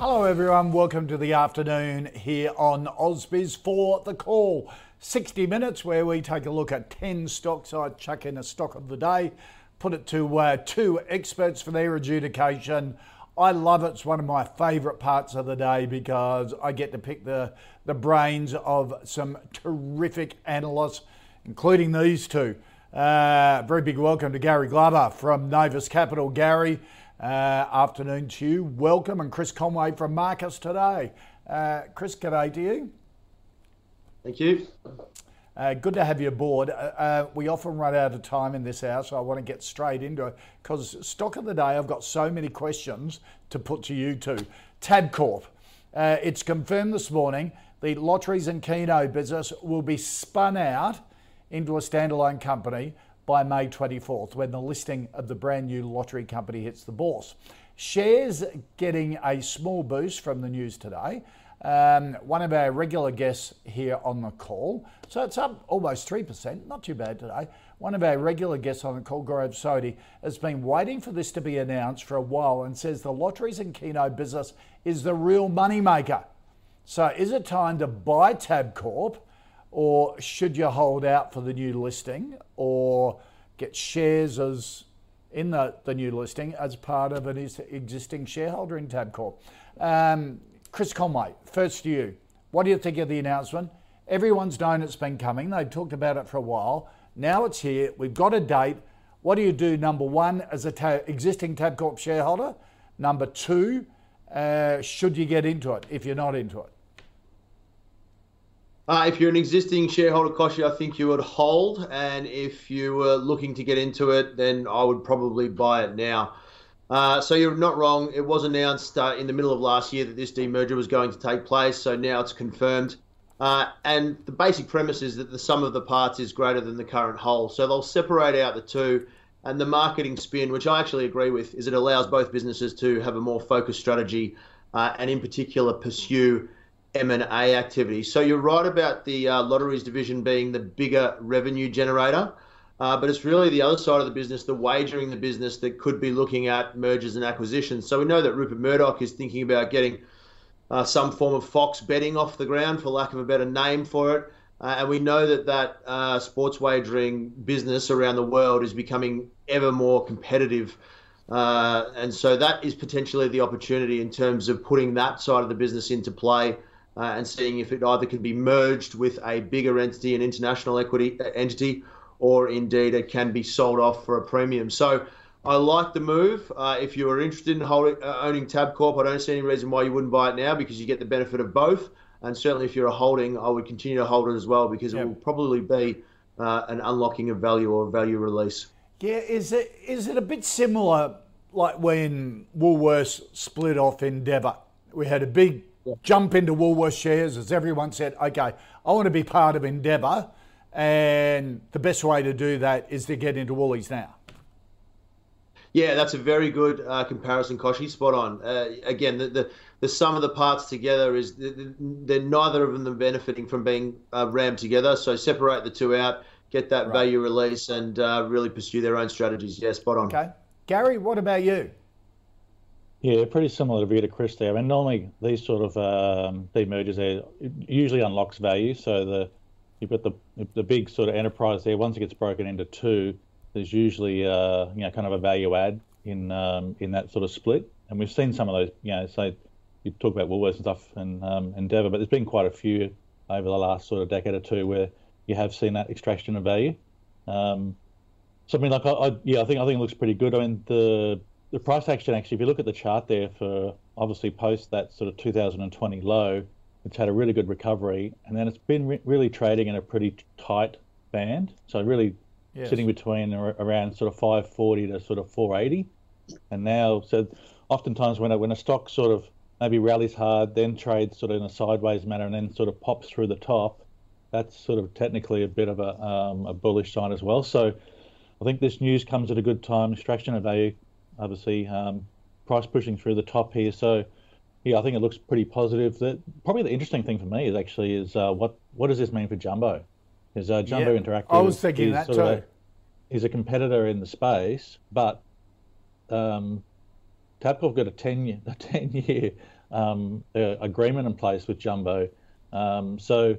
Hello everyone, welcome to the afternoon here on Ausbiz for the call. 60 minutes where we take a look at 10 stocks. I chuck in a stock of the day, put it to uh, two experts for their adjudication. I love it. It's one of my favourite parts of the day because I get to pick the, the brains of some terrific analysts, including these two. Uh, very big welcome to Gary Glover from Novus Capital. Gary, uh, afternoon to you. Welcome. And Chris Conway from Marcus today. Uh, Chris, g'day to you. Thank you. Uh, good to have you aboard. Uh, uh, we often run out of time in this hour, so I want to get straight into it because stock of the day, I've got so many questions to put to you too. Tabcorp. Uh, it's confirmed this morning the lotteries and Keno business will be spun out into a standalone company by May 24th when the listing of the brand new lottery company hits the bourse. Shares getting a small boost from the news today. Um, one of our regular guests here on the call, so it's up almost 3%, not too bad today. One of our regular guests on the call, Gaurav Sodhi, has been waiting for this to be announced for a while and says the lotteries and Keno business is the real moneymaker. So is it time to buy Tabcorp or should you hold out for the new listing or get shares as in the, the new listing as part of an existing shareholder in Tabcorp? Um, Chris Conway, first to you. What do you think of the announcement? Everyone's known it's been coming. They've talked about it for a while. Now it's here. We've got a date. What do you do, number one, as an ta- existing Tabcorp shareholder? Number two, uh, should you get into it if you're not into it? Uh, if you're an existing shareholder, Kochie, I think you would hold. And if you were looking to get into it, then I would probably buy it now. Uh, so you're not wrong. It was announced uh, in the middle of last year that this demerger was going to take place. So now it's confirmed. Uh, and the basic premise is that the sum of the parts is greater than the current whole. So they'll separate out the two. And the marketing spin, which I actually agree with, is it allows both businesses to have a more focused strategy uh, and, in particular, pursue M&A activity. So you're right about the uh, lotteries division being the bigger revenue generator, uh, but it's really the other side of the business, the wagering the business that could be looking at mergers and acquisitions. So we know that Rupert Murdoch is thinking about getting uh, some form of Fox betting off the ground, for lack of a better name for it. Uh, and we know that that uh, sports wagering business around the world is becoming ever more competitive. Uh, and so that is potentially the opportunity in terms of putting that side of the business into play uh, and seeing if it either can be merged with a bigger entity, an international equity uh, entity, or indeed it can be sold off for a premium. So I like the move. Uh, if you are interested in holding, uh, owning Tabcorp, I don't see any reason why you wouldn't buy it now because you get the benefit of both. And certainly, if you're a holding, I would continue to hold it as well because yep. it will probably be uh, an unlocking of value or value release. Yeah, is it is it a bit similar like when Woolworths split off Endeavour? We had a big jump into Woolworths shares as everyone said, okay, I want to be part of Endeavour. And the best way to do that is to get into Woolies now. Yeah, that's a very good uh, comparison, Kochie. Spot on. Uh, again, the, the, the sum of the parts together is they're neither of them benefiting from being uh, rammed together. So separate the two out, get that right. value release, and uh, really pursue their own strategies. Yeah, spot on. Okay, Gary, what about you? Yeah, pretty similar to Chris there. I mean, normally these sort of um, demergers there usually unlocks value. So the you've got the the big sort of enterprise there. Once it gets broken into two, there's usually uh, you know kind of a value add in um, in that sort of split. And we've seen some of those. You know, so you talk about Woolworths and stuff and um, Endeavour, but there's been quite a few over the last sort of decade or two where you have seen that extraction of value. Um, so I mean, like I, I, yeah, I think I think it looks pretty good. I mean, the the price action actually, if you look at the chart there for obviously post that sort of 2020 low, it's had a really good recovery, and then it's been re- really trading in a pretty tight band. So really yes. sitting between around sort of 540 to sort of 480, and now so oftentimes when a, when a stock sort of maybe rallies hard, then trades sort of in a sideways manner, and then sort of pops through the top, that's sort of technically a bit of a, um, a bullish sign as well. So I think this news comes at a good time. Extraction of value, obviously, um, price pushing through the top here. So yeah, I think it looks pretty positive. That probably the interesting thing for me is actually is uh, what what does this mean for Jumbo? Is uh, Jumbo yeah, Interactive? I was thinking that too. A, he's a competitor in the space, but um, Tabcorp got a ten year a ten year um, uh, agreement in place with Jumbo. Um, so,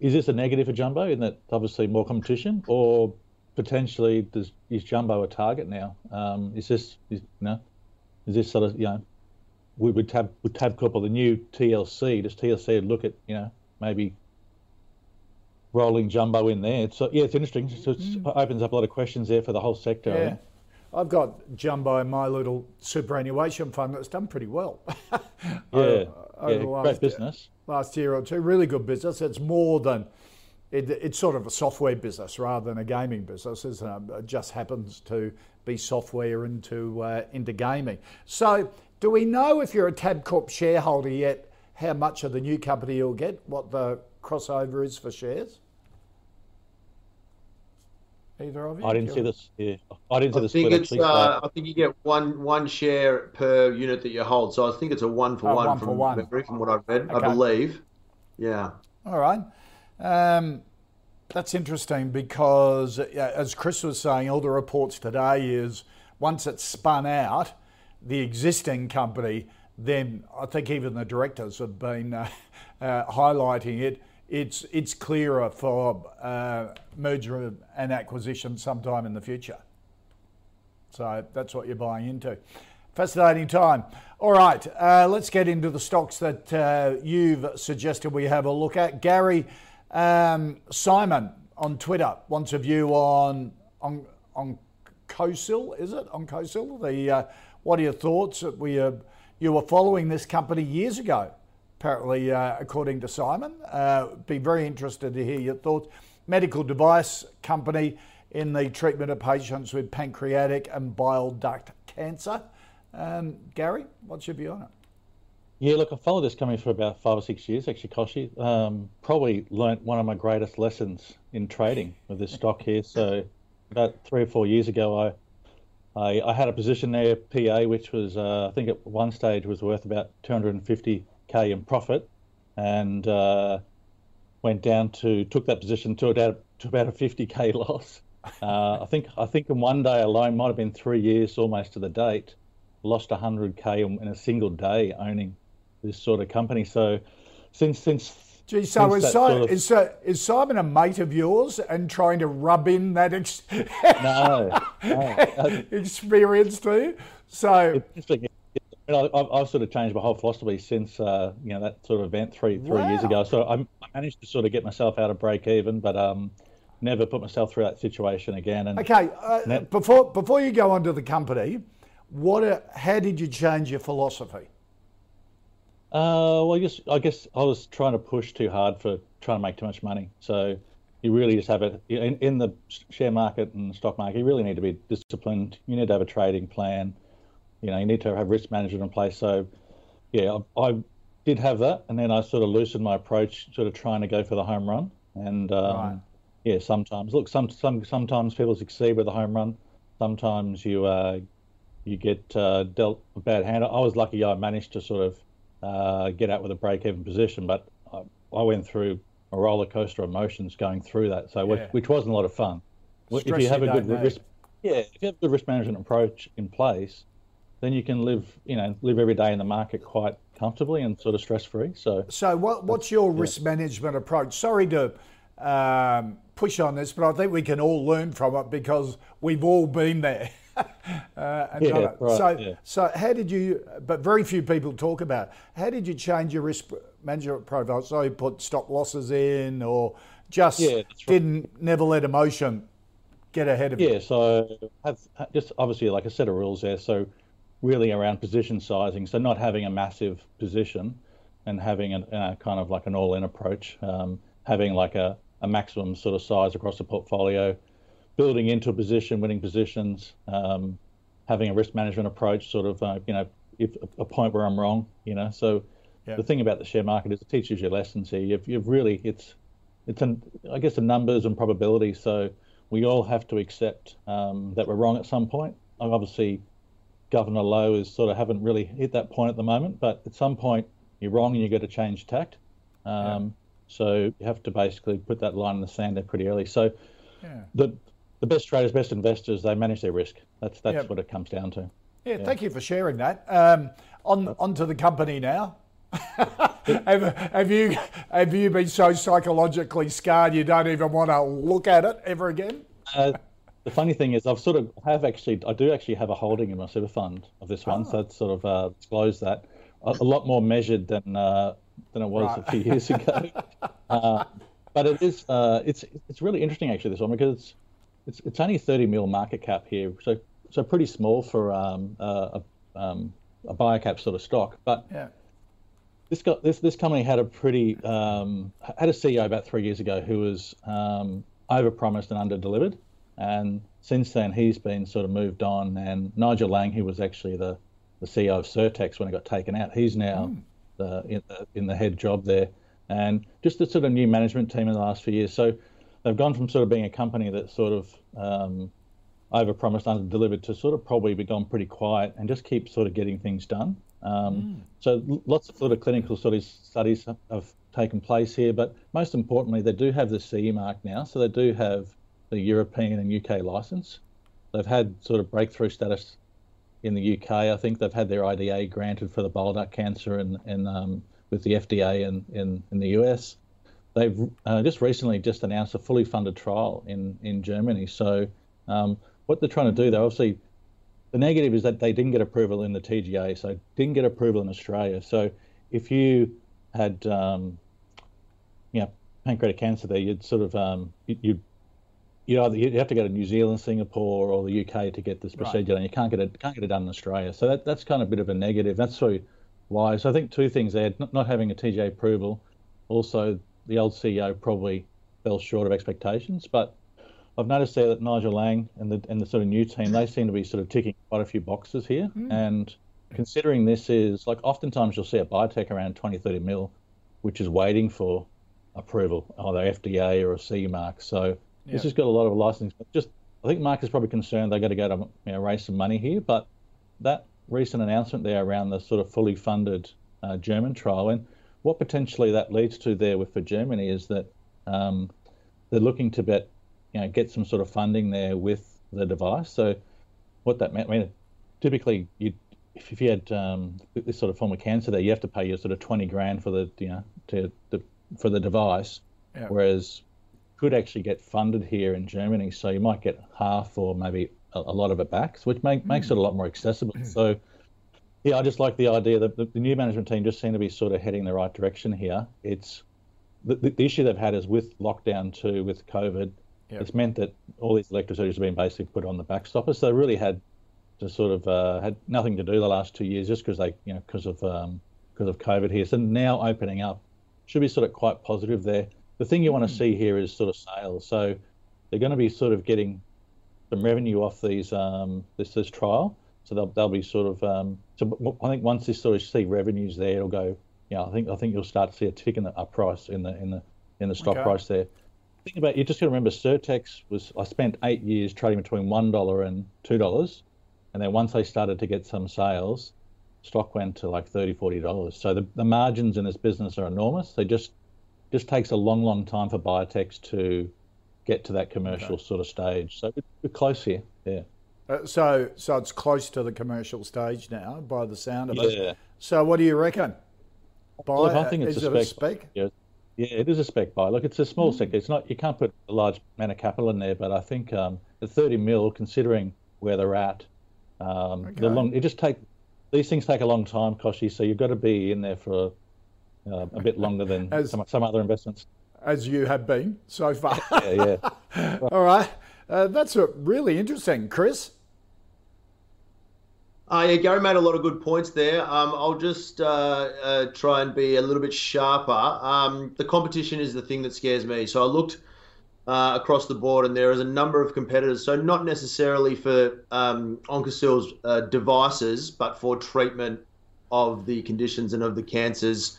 is this a negative for Jumbo in that obviously more competition, or potentially does, is Jumbo a target now? Um, is this is, you know is this sort of you know we would Tab would Tabcorp or the new TLC? Does TLC look at you know maybe rolling Jumbo in there? So yeah, it's interesting. So it mm. opens up a lot of questions there for the whole sector. Yeah. I've got Jumbo in my little superannuation fund that's done pretty well. yeah, over, over yeah last, great business. Last year or two, really good business. It's more than it, it's sort of a software business rather than a gaming business, isn't it? It just happens to be software into uh, into gaming. So, do we know if you're a Tabcorp shareholder yet how much of the new company you'll get? What the crossover is for shares? Either of you? I didn't see this. Yeah, I didn't see the split. It's, uh, I think you get one one share per unit that you hold. So I think it's a one for oh, one, one from, for one. from what I've read. Okay. I believe. Yeah. All right. Um, that's interesting because, as Chris was saying, all the reports today is once it's spun out, the existing company, then I think even the directors have been uh, uh, highlighting it it's it's clearer for uh, merger and acquisition sometime in the future. So that's what you're buying into. Fascinating time. All right, uh, let's get into the stocks that uh, you've suggested we have a look at. Gary um, Simon on Twitter wants a view on on on COSIL. Is it OncoSil? The uh, what are your thoughts? We uh, you were following this company years ago apparently, uh, according to Simon. Uh, be very interested to hear your thoughts. Medical device company in the treatment of patients with pancreatic and bile duct cancer. Um, Gary, what's your view on it? Yeah, look, I followed this company for about five or six years, actually, Kochie. Um, probably learnt one of my greatest lessons in trading with this stock here. So, about three or four years ago, I I, I had a position there, PA, which was, uh, I think at one stage was worth about 250 k in profit, and uh, went down to took that position to about to about a 50k loss. Uh, I think I think in one day alone might have been three years almost to the date. Lost 100k in a single day owning this sort of company. So since since Gee, so is, sort of... is, uh, is, Simon a mate of yours and trying to rub in that ex- no, no. experience to you? So I've, I've, sort of changed my whole philosophy since uh, you know that sort of event three three wow. years ago. So I, I, managed to sort of get myself out of break even, but um, never put myself through that situation again. And okay, uh, before before you go on to the company, what uh, how did you change your philosophy? Uh, well, I guess I guess I was trying to push too hard for trying to make too much money. So you really just have it in, in the share market and stock market. You really need to be disciplined. You need to have a trading plan you know, you need to have risk management in place. So, yeah, I, I did have that, and then I sort of loosened my approach, sort of trying to go for the home run. And um, right. yeah, sometimes look, some some sometimes people succeed with a home run. Sometimes you uh, you get uh, dealt a bad hand. I was lucky; I managed to sort of uh, get out with a break-even position, but I, I, went through a roller coaster of emotions going through that. So, yeah. which, which, wasn't a lot of fun. Stress if you have a good risk, yeah, if you have a good risk management approach in place, then you can live, you know, live every day in the market quite comfortably and sort of stress free. So, so what, what's your yeah. risk management approach? Sorry to um, push on this, but I think we can all learn from it because we've all been there. uh, yeah, right, so, yeah. so how did you? But very few people talk about. It, how did you change your risk management profile? So you put stop losses in, or just yeah, didn't right. never let emotion get ahead of yeah, you. Yeah, so have just obviously like a set of rules there. So really around position sizing. So not having a massive position, and having a, a kind of like an all-in approach, um, having like a, a maximum sort of size across the portfolio, building into a position, winning positions, um, having a risk management approach, sort of uh, you know if a point where I'm wrong, you know. So yeah. the thing about the share market is it teaches you lessons here. You've, you've really it's it's an I guess the numbers and probability. So we all have to accept um, that we're wrong at some point. Obviously, Governor Lowe is sort of haven't really hit that point at the moment, but at some point you're wrong and you've got to change tact. Um, yeah. So you have to basically put that line in the sand there pretty early. So yeah. the the best traders, best investors, they manage their risk. That's that's yep. what it comes down to. Yeah, yeah, thank you for sharing that. Um, on onto the company now. have, have, you have you been so psychologically scarred you don't even want to look at it ever again? Uh, the funny thing is, I've sort of have actually I do actually have a holding in my super fund of this one, oh. so it's sort of uh, disclosed that a, a, lot more measured than uh, than it was right. a few years ago. Uh, but it is uh, it's it's really interesting actually this one because it's it's, only 30 mil market cap here, so so pretty small for um, a, um, a biocap sort of stock. But yeah. this got this this company had a pretty um, had a CEO about three years ago who was um, overpromised and underdelivered, and since then he's been sort of moved on. And Nigel Lange, who was actually the the CEO of Sirtex when it got taken out, he's now mm. the, in the in the head job there, and just the sort of new management team in the last few years. So they've gone from sort of being a company that sort of um, overpromised, under-delivered to sort of probably be gone pretty quiet and just keep sort of getting things done. Um, mm. So lots of sort of clinical of studies have, have taken place here, but most importantly, they do have the CE mark now, so they do have the European and UK license. They've had sort of breakthrough status in the UK. I think they've had their IDA granted for the bile duct cancer and, and um, with the FDA in, in, in the US they've uh, just recently just announced a fully funded trial in in Germany. So um, what they're trying to do, though, obviously, the negative is that they didn't get approval in the TGA, so didn't get approval in Australia. So if you had, um, you know, pancreatic cancer there, you'd sort of um, you, you either you have to go to New Zealand, Singapore, or the UK to get this procedure right. done. You can't get it can't get it done in Australia. So that that's kind of a bit of a negative. That's why. So I think two things there: not, not having a TGA approval, also the old CEO probably fell short of expectations. But I've noticed there that Nigel Lange and the and the sort of new team they seem to be sort of ticking quite a few boxes here. Mm. And considering this is like oftentimes you'll see a biotech around 20, 30 mil, which is waiting for approval, either FDA or a CE mark. So yeah. this has got a lot of licensing. Just I think Mark is probably concerned they've got to go to you know, raise some money here, but that recent announcement there around the sort of fully funded uh, German trial and what potentially that leads to there with for Germany is that um, they're looking to bet, you know, get some sort of funding there with the device. So what that meant, I mean, typically you if you had um, this sort of form of cancer there, you have to pay your sort of 20 grand for the, you know, to, the, for the device, yeah. whereas could actually get funded here in Germany. So you might get half or maybe a, a lot of it back, which make, mm. makes it a lot more accessible. So yeah, I just like the idea that the, the, new management team just seem to be sort of heading the right direction here. It's the, the, issue they've had is with lockdown too, with COVID. Yep. It's meant that all these elective surgeries have been basically put on the back stopper. So they really had to sort of uh, had nothing to do the last two years just because they, you know, because of um, because of COVID here. So now opening up should be sort of quite positive there. The thing you mm. want to see here is sort of sales. So they're going to be sort of getting some revenue off these um, this this trial. So they'll, they'll be sort of. Um, so I think once this sort of see revenues there, it'll go. Yeah, I think I think you'll start to see a tick in the up price in the in the in the stock okay. price there. Think about you just got to remember Sirtex was I spent eight years trading between one dollar and two dollars, and then once they started to get some sales, stock went to like 30 40 dollars. So the, the margins in this business are enormous. They just just takes a long long time for biotechs to get to that commercial okay. sort of stage. So we're close here. Yeah. Uh, so, so it's close to the commercial stage now, by the sound of yeah. it. So, what do you reckon? Buy, Look, I think it's a, spec. a spec. Yeah. yeah, it is a spec buy. Look, it's a small mm. sector. It's not. You can't put a large amount of capital in there, but I think um, the 30 mil, considering where they're at, um, okay. the long. It just take these things take a long time, Kochie. So you've got to be in there for uh, a bit longer than as, some, some other investments. As you have been so far. yeah, yeah. All right. Uh, that's really interesting, Chris. Uh, yeah, Gary made a lot of good points there. Um, I'll just uh, uh, try and be a little bit sharper. Um, the competition is the thing that scares me. So I looked uh, across the board, and there is a number of competitors. So not necessarily for um, Oncosil's uh, devices, but for treatment of the conditions and of the cancers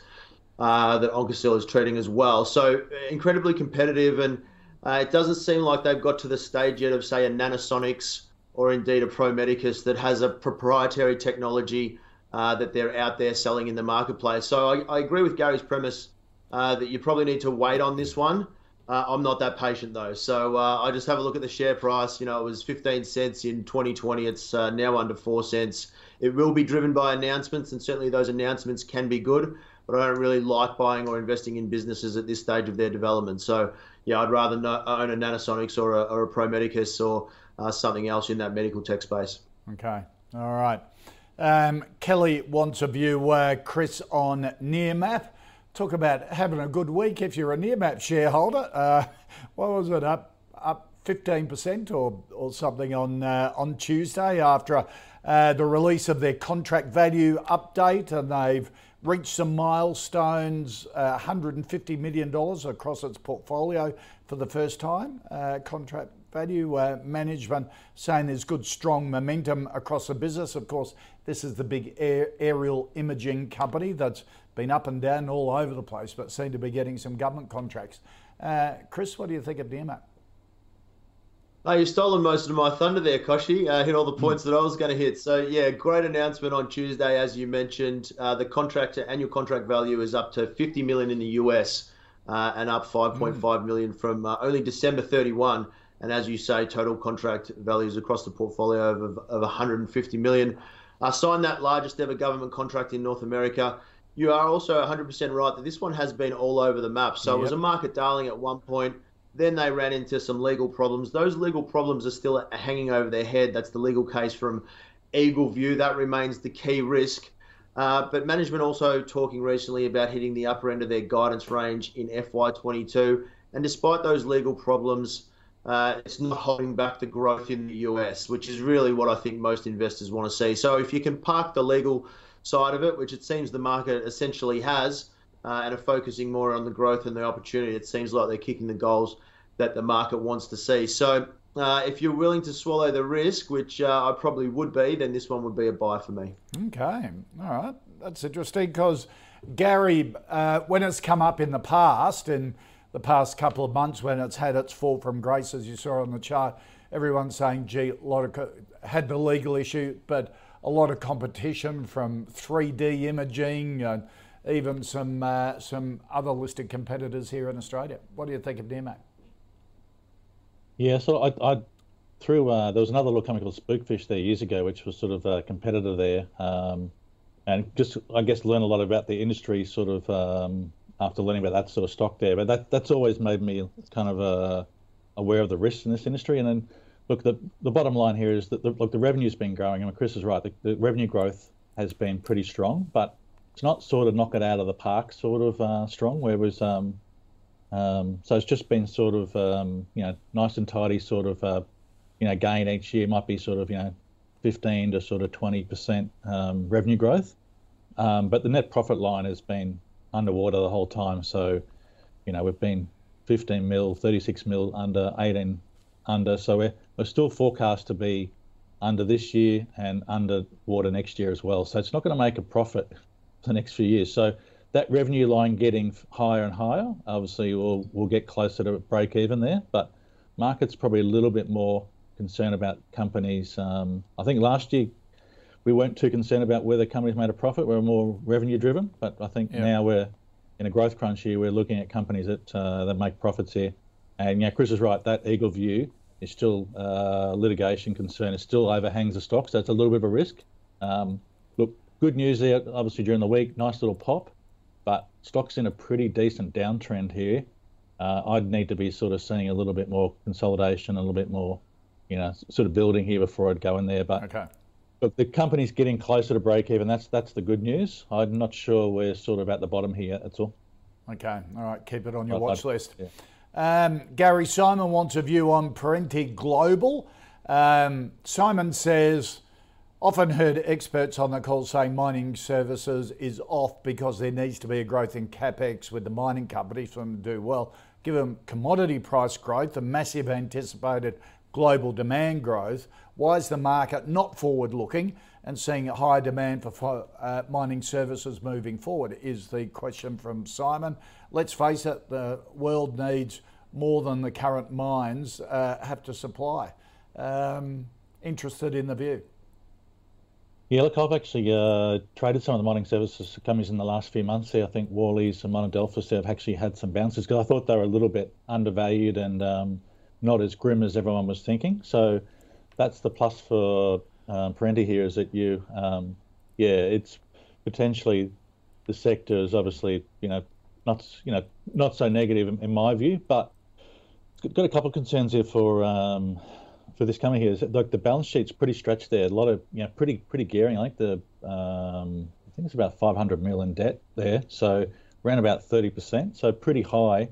uh, that Oncosil is treating as well. So incredibly competitive, and it doesn't seem like they've got to the stage yet of say a Nanosonics or indeed a Pro Medicus that has a proprietary technology uh, that they're out there selling in the marketplace. So I, I agree with Gary's premise uh, that you probably need to wait on this one. Uh, I'm not that patient though, so uh, I just have a look at the share price. You know, it was 15 cents in 2020. It's uh, now under four cents. It will be driven by announcements, and certainly those announcements can be good. But I don't really like buying or investing in businesses at this stage of their development. So yeah, I'd rather own a Nanosonics or a, or a Pro Medicus or uh, something else in that medical tech space. Okay, all right. Um, Kelly wants a view, uh, Chris, on Nearmap. Talk about having a good week if you're a Nearmap shareholder. Uh, what was it, up up 15% or, or something on, uh, on Tuesday after uh, the release of their contract value update, and they've reached some milestones uh, $150 million across its portfolio for the first time. Uh, contract value uh, management saying there's good, strong momentum across the business. Of course, this is the big air, aerial imaging company that's been up and down all over the place, but seem to be getting some government contracts. Uh, Chris, what do you think of Nearmap? Oh, you've stolen most of my thunder there, Kochie. Uh, hit all the points that I was going to hit. So, yeah, great announcement on Tuesday, as you mentioned. Uh, the contract annual contract value is up to 50 million in the US uh, and up 5.5 mm. million from uh, only December 31. And as you say, total contract values across the portfolio of, of 150 million. Uh, signed that largest ever government contract in North America. You are also 100% right that this one has been all over the map. So yep. it was a market darling at one point. Then they ran into some legal problems. Those legal problems are still hanging over their head. That's the legal case from Eagle View. That remains the key risk. Uh, but management also talking recently about hitting the upper end of their guidance range in FY22. And despite those legal problems, uh, it's not holding back the growth in the US, which is really what I think most investors want to see. So if you can park the legal side of it, which it seems the market essentially has, uh, and are focusing more on the growth and the opportunity, it seems like they're kicking the goals that the market wants to see. So uh, if you're willing to swallow the risk, which uh, I probably would be, then this one would be a buy for me. Okay, all right, that's interesting because Gary, uh, when it's come up in the past and the past couple of months when it's had its fall from grace, as you saw on the chart. Everyone's saying, gee, a lot of had the legal issue, but a lot of competition from 3D imaging and even some uh, some other listed competitors here in Australia. What do you think of Nearmap? Yeah, so I, I through uh, there was another little company called Spookfish there years ago, which was sort of a competitor there, um, and just I guess learn a lot about the industry sort of um, after learning about that sort of stock there. But that that's always made me kind of uh, aware of the risks in this industry. And then, look, the the bottom line here is that the, look, the revenue's been growing. I mean, Chris is right. The, the revenue growth has been pretty strong, but it's not sort of knock it out of the park sort of uh, strong. Where it was, um, um, so it's just been sort of um, you know nice and tidy sort of uh, you know gain each year. Might be sort of you know 15 to sort of 20 percent um, revenue growth. Um, but the net profit line has been underwater the whole time. So, you know, we've been 15 mil, 36 mil under, 18 under. So we're, we're still forecast to be under this year and under water next year as well. So it's not going to make a profit for the next few years. So that revenue line getting higher and higher, obviously we'll, we'll get closer to break even there. But market's probably a little bit more concerned about companies. Um, I think last year we weren't too concerned about whether companies made a profit. We were more revenue driven, but I think yeah. now we're in a growth crunch here. We're looking at companies that uh, that make profits here. And yeah, Chris is right. That Eagle View is still uh, litigation concern. It still overhangs the stock, so it's a little bit of a risk. Um, look, good news there. Obviously during the week, nice little pop, but stock's in a pretty decent downtrend here. Uh, I'd need to be sort of seeing a little bit more consolidation, a little bit more, you know, sort of building here before I'd go in there. But okay. Look, the company's getting closer to break even. That's that's the good news. I'm not sure we're sort of at the bottom here. That's all. Okay. All right. Keep it on your watch list. Yeah. Um, Gary Simon wants a view on Perenti Global. Um, Simon says, Often heard experts on the call saying mining services is off because there needs to be a growth in capex with the mining companies for them to do well. Given commodity price growth, the massive anticipated global demand growth, why is the market not forward looking and seeing a higher demand for uh, mining services moving forward? Is the question from Simon. Let's face it, the world needs more than the current mines uh, have to supply. Um, interested in the view. Yeah, look, I've actually uh, traded some of the mining services companies in the last few months. Here, I think Worley's and Monadelphous have actually had some bounces because I thought they were a little bit undervalued and um, not as grim as everyone was thinking. So that's the plus for um, Perenti here is that you, um, yeah, it's potentially the sector is obviously you know not you know not so negative in, in my view, but got a couple of concerns here for um, for this coming here is like the balance sheet's pretty stretched there. A lot of you know pretty pretty gearing. I think the um, I think it's about 500 million debt there, so around about 30 percent. So pretty high.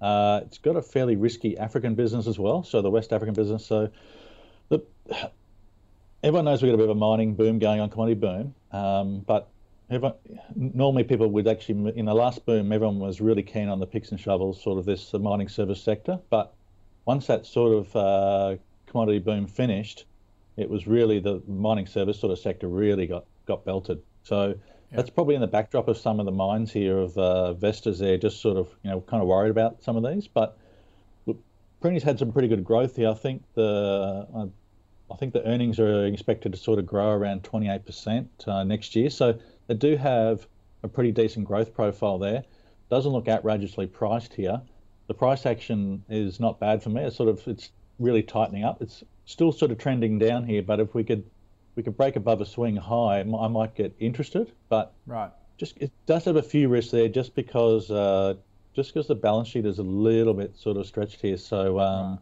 Uh, it's got a fairly risky African business as well, so the West African business. So everyone knows we've got a bit of a mining boom going on, commodity boom, um, but everyone, normally people would actually in the last boom, everyone was really keen on the picks and shovels, sort of this mining service sector, but once that sort of uh, commodity boom finished, it was really the mining service sort of sector really got, got belted. So yeah. that's probably in the backdrop of some of the mines here of uh, investors there, just sort of you know kind of worried about some of these. But Perenti's had some pretty good growth here. I think the uh, I think the earnings are expected to sort of grow around 28% uh, next year. So they do have a pretty decent growth profile there. Doesn't look outrageously priced here. The price action is not bad for me. It's sort of it's really tightening up. It's still sort of trending down here, but if we could we could break above a swing high, I might get interested. But right, just it does have a few risks there, just because uh, just because the balance sheet is a little bit sort of stretched here. So um, right.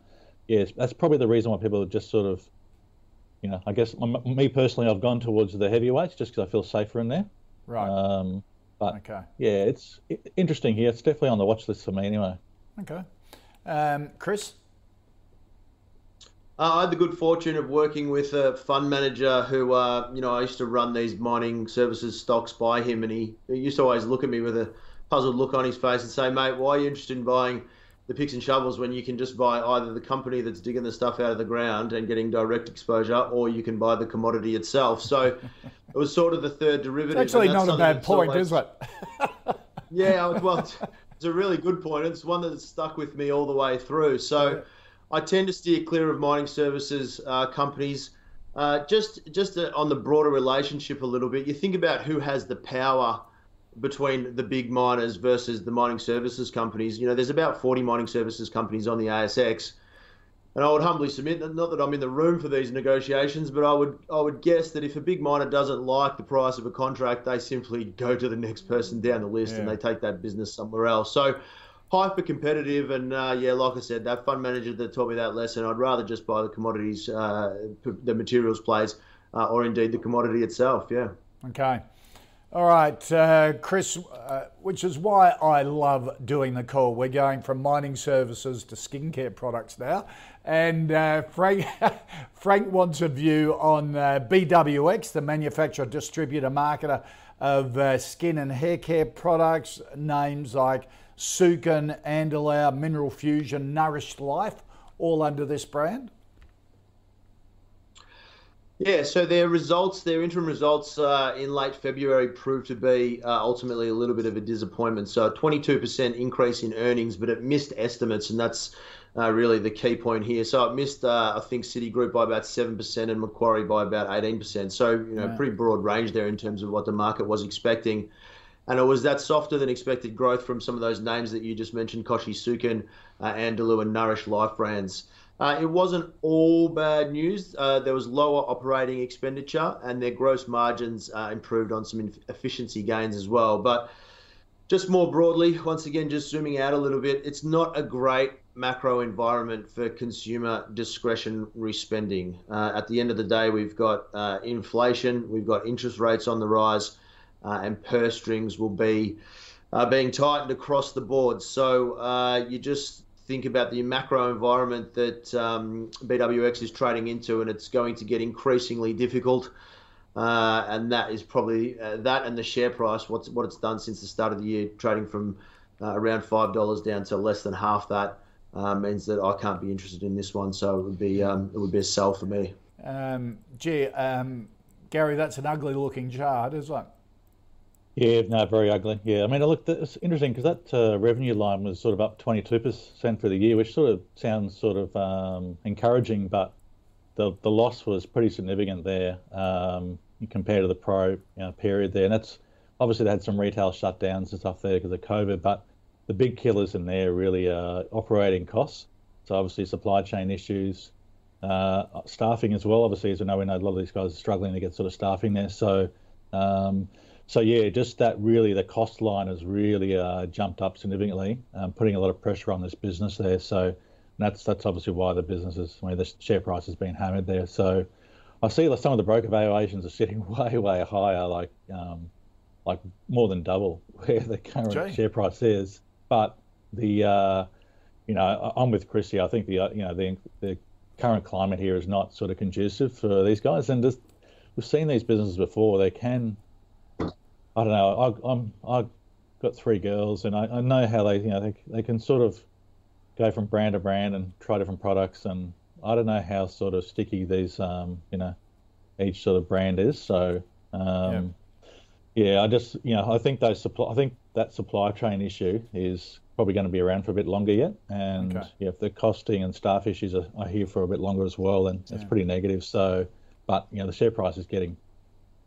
yes, that's probably the reason why people are just sort of, you know, I guess me personally, I've gone towards the heavyweights just because I feel safer in there. Right. Um, but okay. yeah, it's interesting here. It's definitely on the watch list for me anyway. Okay. Um, Chris. Uh, I had the good fortune of working with a fund manager who, uh, you know, I used to run these mining services stocks by him, and he, he, used to always look at me with a puzzled look on his face and say, "Mate, why are you interested in buying the picks and shovels when you can just buy either the company that's digging the stuff out of the ground and getting direct exposure, or you can buy the commodity itself?" So it was sort of the third derivative. It's actually not a bad point, always, is it? yeah, well, it's a really good point. It's one that's stuck with me all the way through. So. Yeah I tend to steer clear of mining services uh, companies. Uh, just just uh, on the broader relationship a little bit, you think about who has the power between the big miners versus the mining services companies. You know, there's about 40 mining services companies on the ASX, and I would humbly submit that not that I'm in the room for these negotiations, but I would I would guess that if a big miner doesn't like the price of a contract, they simply go to the next person down the list yeah. and they take that business somewhere else. So hyper competitive. And uh, yeah, like I said, that fund manager that taught me that lesson, I'd rather just buy the commodities, uh, the materials plays, uh, or indeed the commodity itself. Yeah. Okay. All right, uh, Chris, uh, which is why I love doing the call. We're going from mining services to skincare products now. And uh, Frank, Frank wants a view on BWX, the manufacturer, distributor, marketer of skin and hair care products, names like Sukin, Andalou, Mineral Fusion, Nourished Life, all under this brand? Yeah, so their results, their interim results uh, in late February proved to be uh, ultimately a little bit of a disappointment. So, a 22% increase in earnings, but it missed estimates, and that's uh, really the key point here. So, it missed, uh, I think, Citigroup by about 7% and Macquarie by about 18%. So, you know, pretty broad range there in terms of what the market was expecting and it was that softer than expected growth from some of those names that you just mentioned, Kochie Sukin, uh, Andalou, and Nourish Life brands. Uh, it wasn't all bad news. Uh, there was lower operating expenditure, and their gross margins uh, improved on some efficiency gains as well. But just more broadly, once again, just zooming out a little bit, it's not a great macro environment for consumer discretionary spending. Uh, at the end of the day, we've got uh, inflation, we've got interest rates on the rise uh, and purse strings will be being tightened across the board. So you just think about the macro environment that um, BWX is trading into, and it's going to get increasingly difficult uh, and that is probably uh, that and the share price. What's what it's done since the start of the year, trading from uh, around five dollars down to less than half that, uh, means that I can't be interested in this one. So it would be um, it would be a sell for me. Um, gee, um, Gary, that's an ugly looking chart, isn't it? Yeah, no, very ugly. Yeah, I mean, look, it's interesting because that uh, revenue line was sort of up 22% for the year, which sort of sounds sort of um, encouraging, but the the loss was pretty significant there um, compared to the pro you know, period there. And that's obviously they had some retail shutdowns and stuff there because of COVID, but the big killers in there really are operating costs. So obviously supply chain issues, uh, staffing as well. Obviously, as we know, we know a lot of these guys are struggling to get sort of staffing there. So um, so yeah, just that really the cost line has really uh, jumped up significantly, um, putting a lot of pressure on this business there. So that's that's obviously why the business is, I mean, the share price has been hammered there. So I see that some of the broker valuations are sitting way way higher, like um, like more than double where the current Jay. share price is. But the uh, you know I'm with Chrissy. I think the uh, you know the the current climate here is not sort of conducive for these guys, and just we've seen these businesses before. They can I don't know. I, I'm I've got three girls, and I, I know how they you know they they can sort of go from brand to brand and try different products, and I don't know how sort of sticky these um you know each sort of brand is. So um, yeah. yeah, I just you know I think those supply I think that supply chain issue is probably going to be around for a bit longer yet. And okay. yeah, if the costing and staff issues are, are, here for a bit longer as well, then yeah. it's pretty negative. So, but you know, the share price is getting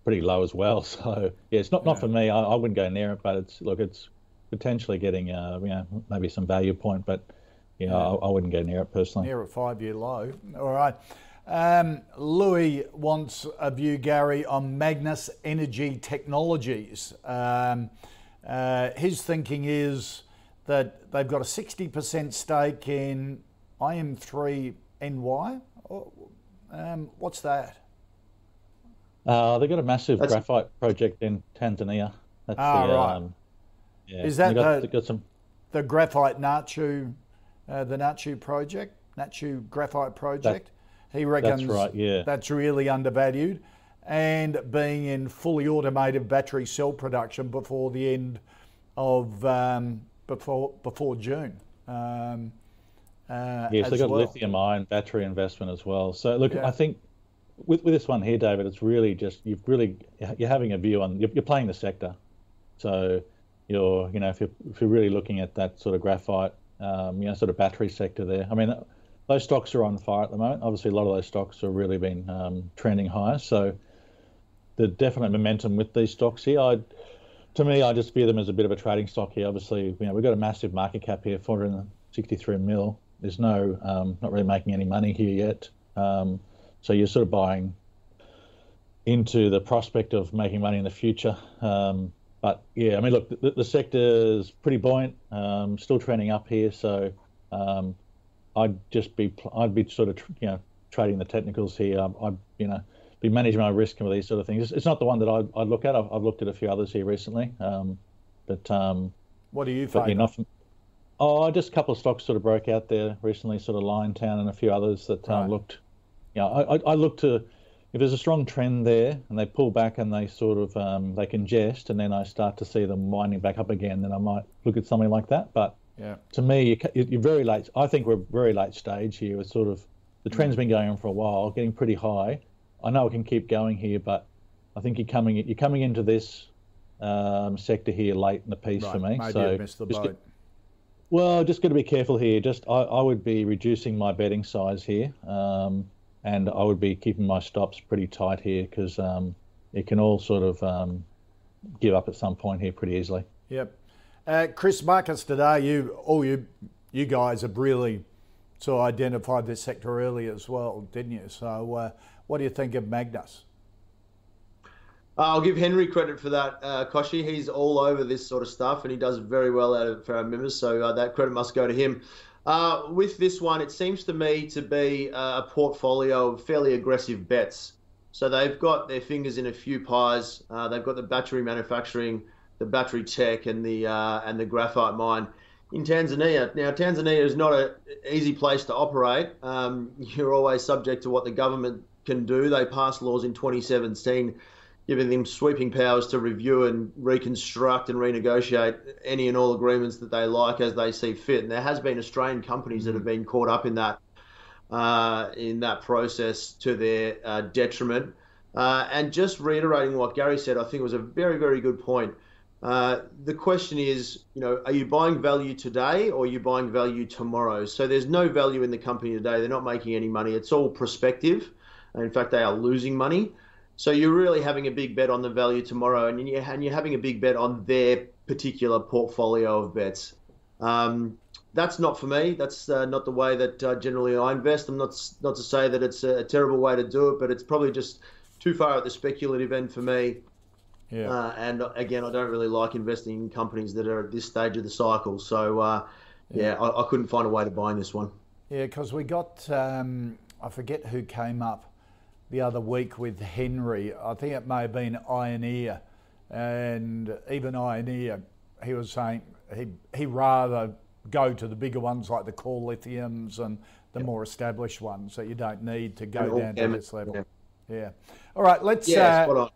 pretty low as well. So yeah, it's not yeah. not for me. I, I, wouldn't go near it, but it's look, it's potentially getting uh, you know maybe some value point, but you know, yeah. I, I, wouldn't go near it personally. Near a five year low. All right. Um, Louis wants a view, Gary, on Magnis Energy Technologies. Um, uh, his thinking is that they've got a 60% stake in IM3NY. Um, what's that? Uh, they've got a massive That's... graphite project in Tanzania. That's ah, the, right. Um, yeah. Is that got, the, got some... the graphite Nachu, uh, the Nachu project, Nachu graphite project? That, he reckons that's, right, yeah. that's really undervalued and being in fully automated battery cell production before the end of um, before before June. Um, uh, yes, they've got well. lithium ion battery investment as well. So look, yeah. I think with, with this one here, David, it's really just you've really you're having a view on you're, you're playing the sector, so you're you know if you're if you're really looking at that sort of graphite, um, you know, sort of battery sector there. I mean, those stocks are on fire at the moment. Obviously, a lot of those stocks have really been um, trending higher. So the definite momentum with these stocks here, I to me, I just view them as a bit of a trading stock here. Obviously, you know, we've got a massive market cap here, 463 mil. There's no, um, not really making any money here yet. Um, so you're sort of buying into the prospect of making money in the future. Um, but yeah, I mean, look, the, the sector is pretty buoyant, um, still trending up here. So um, I'd just be, I'd be sort of, you know, trading the technicals here. I'd, you know, be managing my risk with these sort of things. It's, not the one that I'd, I'd look at. I've, I've, looked at a few others here recently. Um, but um, what do you? Yeah, oh, just a couple of stocks sort of broke out there recently, sort of Liontown and a few others that um, right. looked you know, I, I look to if there's a strong trend there and they pull back and they sort of um, they congest and then I start to see them winding back up again, then I might look at something like that. But yeah. to me, you, are very late. I think we're very late stage here. It's sort of the trend's been going on for a while, getting pretty high. I know it can keep going here, but I think you're coming you're coming into this um, sector here late in the piece right. for me. Maybe so missed the boat. Get, well, just got to be careful here. Just I, I would be reducing my betting size here. Um, and I would be keeping my stops pretty tight here because um, it can all sort of um, give up at some point here pretty easily. Yep. Uh, Chris Marcus, today you all you you guys have really sort of identified this sector early as well, didn't you? So uh, what do you think of Magnis? I'll give Henry credit for that, uh, Kochie. He's all over this sort of stuff, and he does very well out of for our members. So uh, that credit must go to him. Uh, with this one, it seems to me to be a portfolio of fairly aggressive bets. So they've got their fingers in a few pies. Uh, they've got the battery manufacturing, the battery tech, and the uh, and the graphite mine in Tanzania. Now, Tanzania is not an easy place to operate. Um, you're always subject to what the government can do. They passed laws in 2017 giving them sweeping powers to review and reconstruct and renegotiate any and all agreements that they like as they see fit. And there has been Australian companies that have been caught up in that uh, in that process to their uh, detriment. Uh, and just reiterating what Gary said, I think it was a very, very good point. Uh, the question is, you know, are you buying value today or are you buying value tomorrow? So there's no value in the company today. They're not making any money. It's all prospective. In fact, they are losing money. So you're really having a big bet on the value tomorrow, and you're, and you're having a big bet on their particular portfolio of bets. Um, that's not for me. That's uh, not the way that uh, generally I invest. I'm not not to say that it's a, terrible way to do it, but it's probably just too far at the speculative end for me. Yeah. Uh, and again, I don't really like investing in companies that are at this stage of the cycle. So uh, yeah, yeah I, I, couldn't find a way to buy in this one. Yeah, because we got um, I forget who came up the other week with Henry. I think it may have been Ioneer, and even Ioneer, he was saying he he rather go to the bigger ones like the core lithiums and the yep. more established ones that you don't need to go down to this level. Yeah. yeah. All right, let's yeah, uh,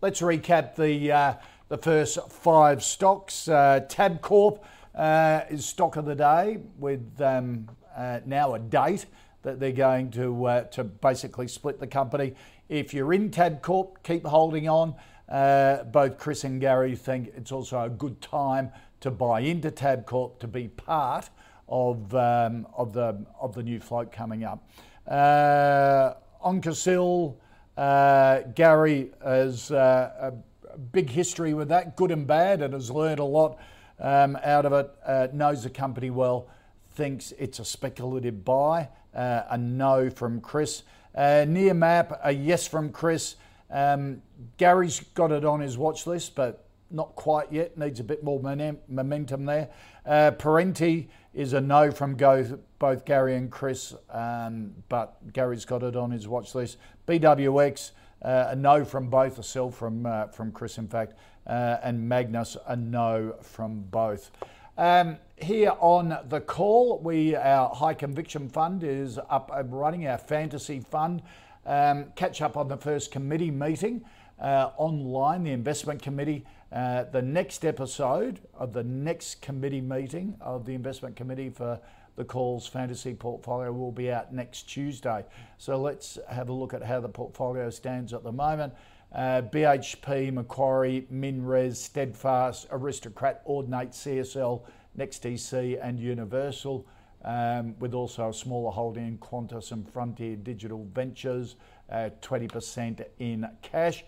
let's recap the uh, the first five stocks. Uh, Tabcorp uh, is stock of the day with um, uh, now a date that they're going to uh, to basically split the company. If you're in Tabcorp, keep holding on. Uh, both Chris and Gary think it's also a good time to buy into Tabcorp to be part of um, of the of the new float coming up. Uh, OncoSil, uh, Gary has uh, a big history with that, good and bad, and has learned a lot um, out of it. Uh, knows the company well, thinks it's a speculative buy uh, a no from Chris. Uh, Nearmap, a yes from Chris. Um, Gary's got it on his watch list, but not quite yet. Needs a bit more momentum there. Uh, Perenti is a no from go, both Gary and Chris, um, but Gary's got it on his watch list. BWX, uh, a no from both, a sell from uh, from Chris, in fact, uh, and Magnis, a no from both. Um, here on the call, we our high conviction fund is up and running. Our fantasy fund. Um, catch up on the first committee meeting uh, online, the investment committee. Uh, the next episode of the next committee meeting of the investment committee for the calls fantasy portfolio will be out next Tuesday. So let's have a look at how the portfolio stands at the moment. Uh, BHP, Macquarie, Minres, Steadfast, Aristocrat, Ordinate, CSL, NextDC, and Universal, um, with also a smaller holding in Qantas and Frontier Digital Ventures, uh, 20% in cash.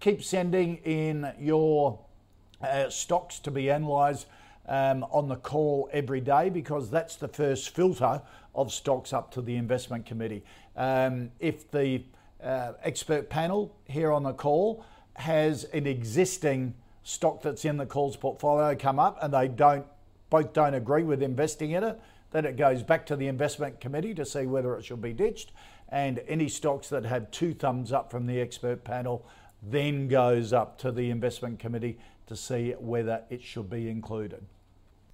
Keep sending in your uh, stocks to be analysed um, on the call every day because that's the first filter of stocks up to the investment committee. Um, if the uh, expert panel here on the call has an existing stock that's in the calls portfolio come up and they don't both don't agree with investing in it, then it goes back to the investment committee to see whether it should be ditched. And any stocks that have two thumbs up from the expert panel then goes up to the investment committee to see whether it should be included.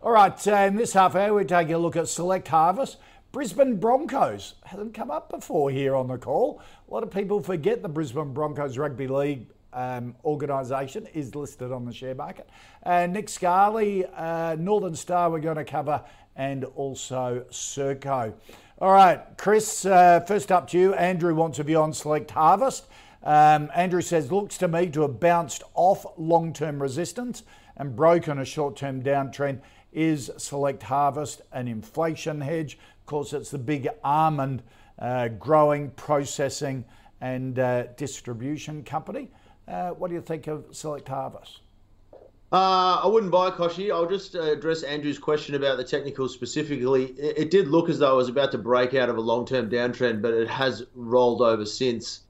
All right, uh, in this half hour, we're taking a look at Select Harvest. Brisbane Broncos hasn't come up before here on the call. A lot of people forget the Brisbane Broncos Rugby League um, organisation is listed on the share market. Uh, Nick Scali, uh, Northern Star, we're going to cover, and also Serko. All right, Chris, uh, first up to you. Andrew wants a view on Select Harvest. Um, Andrew says, looks to me to have bounced off long term resistance and broken a short term downtrend is Select Harvest an inflation hedge? Of course, it's the big almond uh, growing, processing, and uh, distribution company. Uh, what do you think of Select Harvest? Uh, I wouldn't buy Kochie. I'll just uh, address Andrew's question about the technicals specifically. It, it, did look as though it was about to break out of a long term downtrend, but it has rolled over since.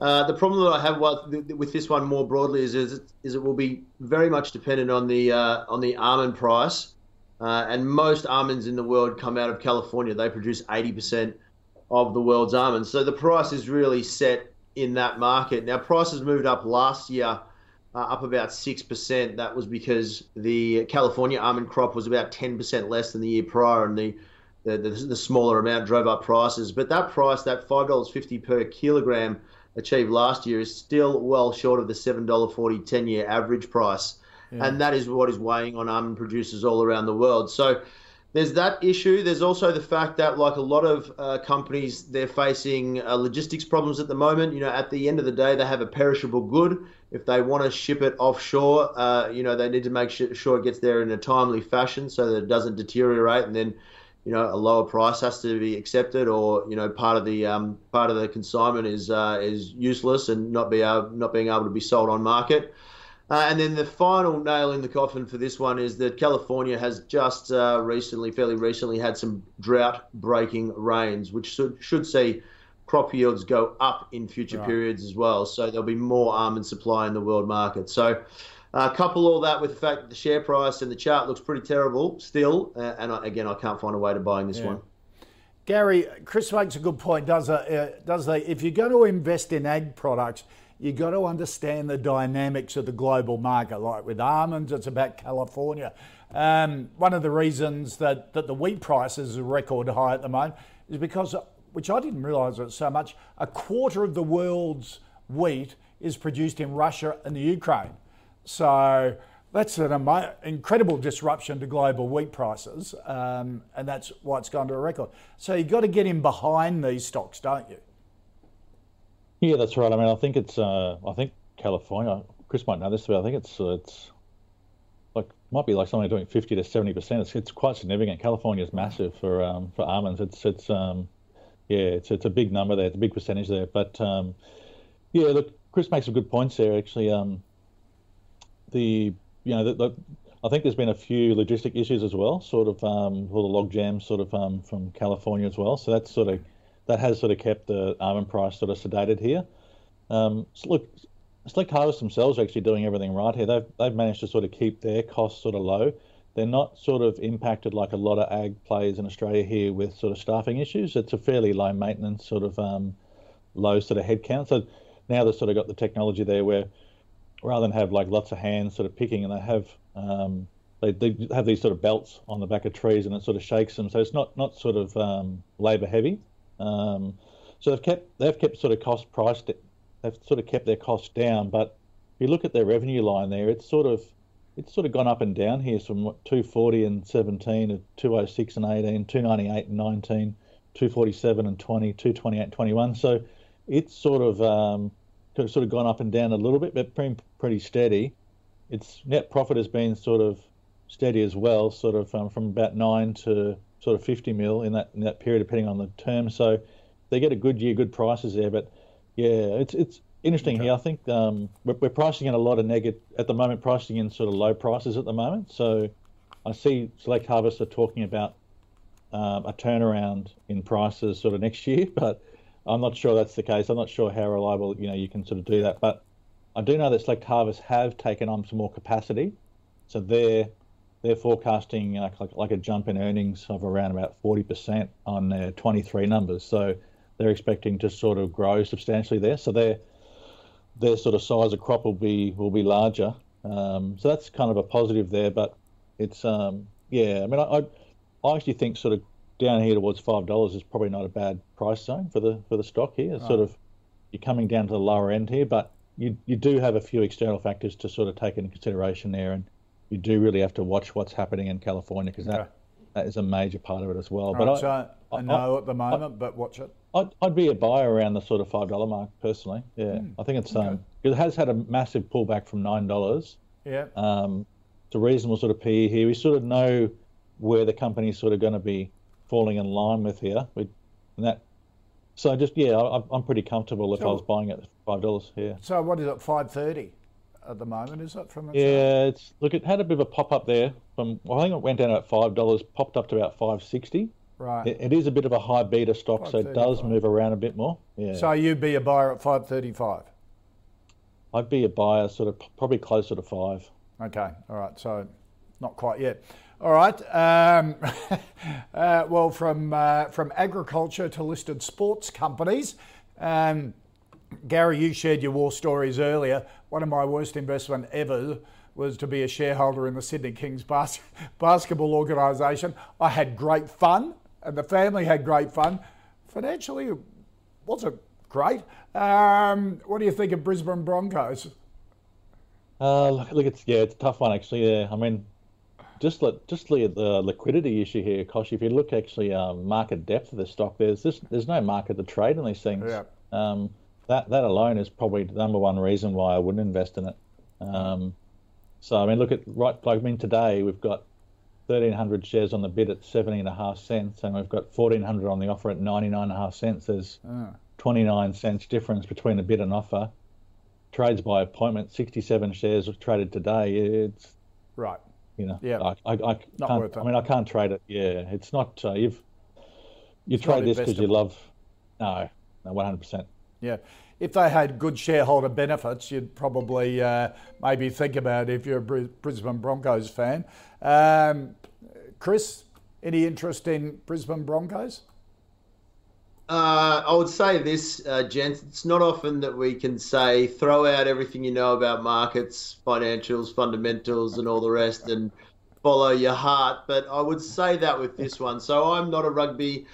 Uh, the problem that I have with this one more broadly is, is, is it will be very much dependent on the uh, on the almond price, uh, and most almonds in the world come out of California. They produce 80% of the world's almonds, so the price is really set in that market. Now, prices moved up last year, uh, up about six percent. That was because the California almond crop was about 10% less than the year prior, and the the, the, the smaller amount drove up prices. But that price, that five dollars fifty per kilogram achieved last year is still well short of the $7.40 10 year average price. And that is what is weighing on almond producers all around the world. So there's that issue. There's also the fact that, like a lot of uh, companies, they're facing uh, logistics problems at the moment. You know, at the end of the day, they have a perishable good. If they want to ship it offshore, uh, you know, they need to make sure it gets there in a timely fashion so that it doesn't deteriorate and then you know a lower price has to be accepted, or you know part of the um, part of the consignment is uh, is useless and not be able, not being able to be sold on market. Uh, and then the final nail in the coffin for this one is that California has just uh, recently, fairly recently, had some drought-breaking rains, which should, should see crop yields go up in future right. periods as well. So there'll be more almond supply in the world market. So uh, couple all that with the fact that the share price and the chart looks pretty terrible still, uh, and I, again, I can't find a way to buying this yeah. one. Gary, Chris makes a good point. Does uh, does they? If you're going to invest in ag products, you got to understand the dynamics of the global market. Like with almonds, it's about California. Um, one of the reasons that, that the wheat price is a record high at the moment is because, which I didn't realise it so much, a quarter of the world's wheat is produced in Russia and the Ukraine. So that's an incredible disruption to global wheat prices, um, and that's why it's gone to a record. So you've got to get in behind these stocks, don't you? Yeah, that's right. I mean, I think it's, uh, I think California. Chris might know this, but I think it's uh, it's like might be like something doing fifty to seventy percent. It's it's quite significant. California is massive for um, for almonds. It's it's um, yeah, it's it's a big number there. It's a big percentage there. But um, yeah, look, Chris makes some good points there. Actually, um, the you know the, the, I think there's been a few logistic issues as well, sort of um, all the log jams sort of um, from California as well. So that's sort of that has sort of kept the almond price sort of sedated here. Um, so look, Select Harvest themselves are actually doing everything right here. They've they've managed to sort of keep their costs sort of low. They're not sort of impacted like a lot of ag players in Australia here with sort of staffing issues. It's a fairly low maintenance sort of um, low sort of headcount. So now they've sort of got the technology there where rather than have like lots of hands sort of picking, and they have um, they, they have these sort of belts on the back of trees, and it sort of shakes them. So it's not not sort of um, labour heavy. Um, so they've kept they've kept sort of cost price. They've sort of kept their costs down, but if you look at their revenue line there, it's sort of it's sort of gone up and down here from what, 240 and 17 to 206 and 18, 298 and 19, 247 and 20, 228 and 21. So it's sort of um, sort of gone up and down a little bit, but been pretty steady. Its net profit has been sort of steady as well, sort of um, from about nine to sort of 50 mil in that in that period, depending on the term. So they get a good year, good prices there. But yeah, it's it's interesting okay. here. I think um, we're, we're, pricing in a lot of negative at the moment, pricing in sort of low prices at the moment. So I see Select Harvest are talking about um, a turnaround in prices sort of next year, but I'm not sure that's the case. I'm not sure how reliable you know you can sort of do that, but I do know that Select Harvest have taken on some more capacity, so they're they're forecasting uh, like, like a jump in earnings of around about 40% on their 23 numbers. So they're expecting to sort of grow substantially there. So their their sort of size of crop will be will be larger. Um, so that's kind of a positive there. But it's um, yeah, I mean I, I actually think sort of down here towards five dollars is probably not a bad price zone for the for the stock here. It's right. sort of you're coming down to the lower end here, but you you do have a few external factors to sort of take into consideration there, and you do really have to watch what's happening in California because that that is a major part of it as well. Right, but so I, I, know I, at the moment, I, but watch it. I'd, I'd be a buyer around the sort of five dollar mark personally. Yeah, mm, I think it's okay. um it has had a massive pullback from nine dollars. Yeah. Um, it's a reasonable sort of PE here. We sort of know where the company's sort of going to be falling in line with here. We, and that, so just yeah, I, am pretty comfortable if so, I was buying at five dollars. Yeah. So what is it? Five thirty at the moment, is it from? The yeah, it's look. It had a bit of a pop up there from. Well, I think it went down at five dollars, popped up to about five sixty. Right. It, it is a bit of a high beta stock, so it does move around a bit more. Yeah. So you'd be a buyer at 535. I'd be a buyer, sort of probably closer to five. Okay, all right. So not quite yet. All right. Um, uh, well, from uh, from agriculture to listed sports companies. Um, Gary, you shared your war stories earlier. One of my worst investment ever was to be a shareholder in the Sydney Kings bas- basketball organisation. I had great fun, and the family had great fun. Financially, it wasn't great. Um, what do you think of Brisbane Broncos? Uh, look, look, it's yeah, it's a tough one actually. Yeah, I mean, just let just look at the liquidity issue here, Kosh. If you look actually um, market depth of the stock, there's this there's no market to trade in these things. Yeah. Um, that that alone is probably the number one reason why I wouldn't invest in it. Um, so I mean, look at right. Like, I mean, today we've got 1,300 shares on the bid at 70 and a half cents, and we've got 1,400 on the offer at 99 and a half cents. There's 29 cents difference between the bid and offer. Trades by appointment, 67 shares were traded today. It's Right. you know, Yeah. I, I, I can't. worth. I mean, I can't trade it. Yeah, it's not. Uh, you've you not trade this because you love. No, no, 100. percent Yeah. If they had good shareholder benefits, you'd probably uh, maybe think about it if you're a Brisbane Broncos fan. Um, Chris, any interest in Brisbane Broncos? Uh, I would say this, uh, gents. It's not often that we can say throw out everything you know about markets, financials, fundamentals, and all the rest, and follow your heart. But I would say that with this one. So I'm not a rugby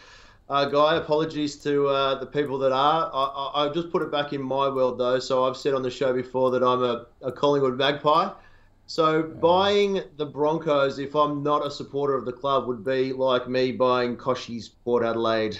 uh, guy. Apologies to uh, the people that are. I, I, I'll just put it back in my world though. So I've said on the show before that I'm a, a Collingwood Magpie. So buying the Broncos, if I'm not a supporter of the club, would be like me buying Kochie's Port Adelaide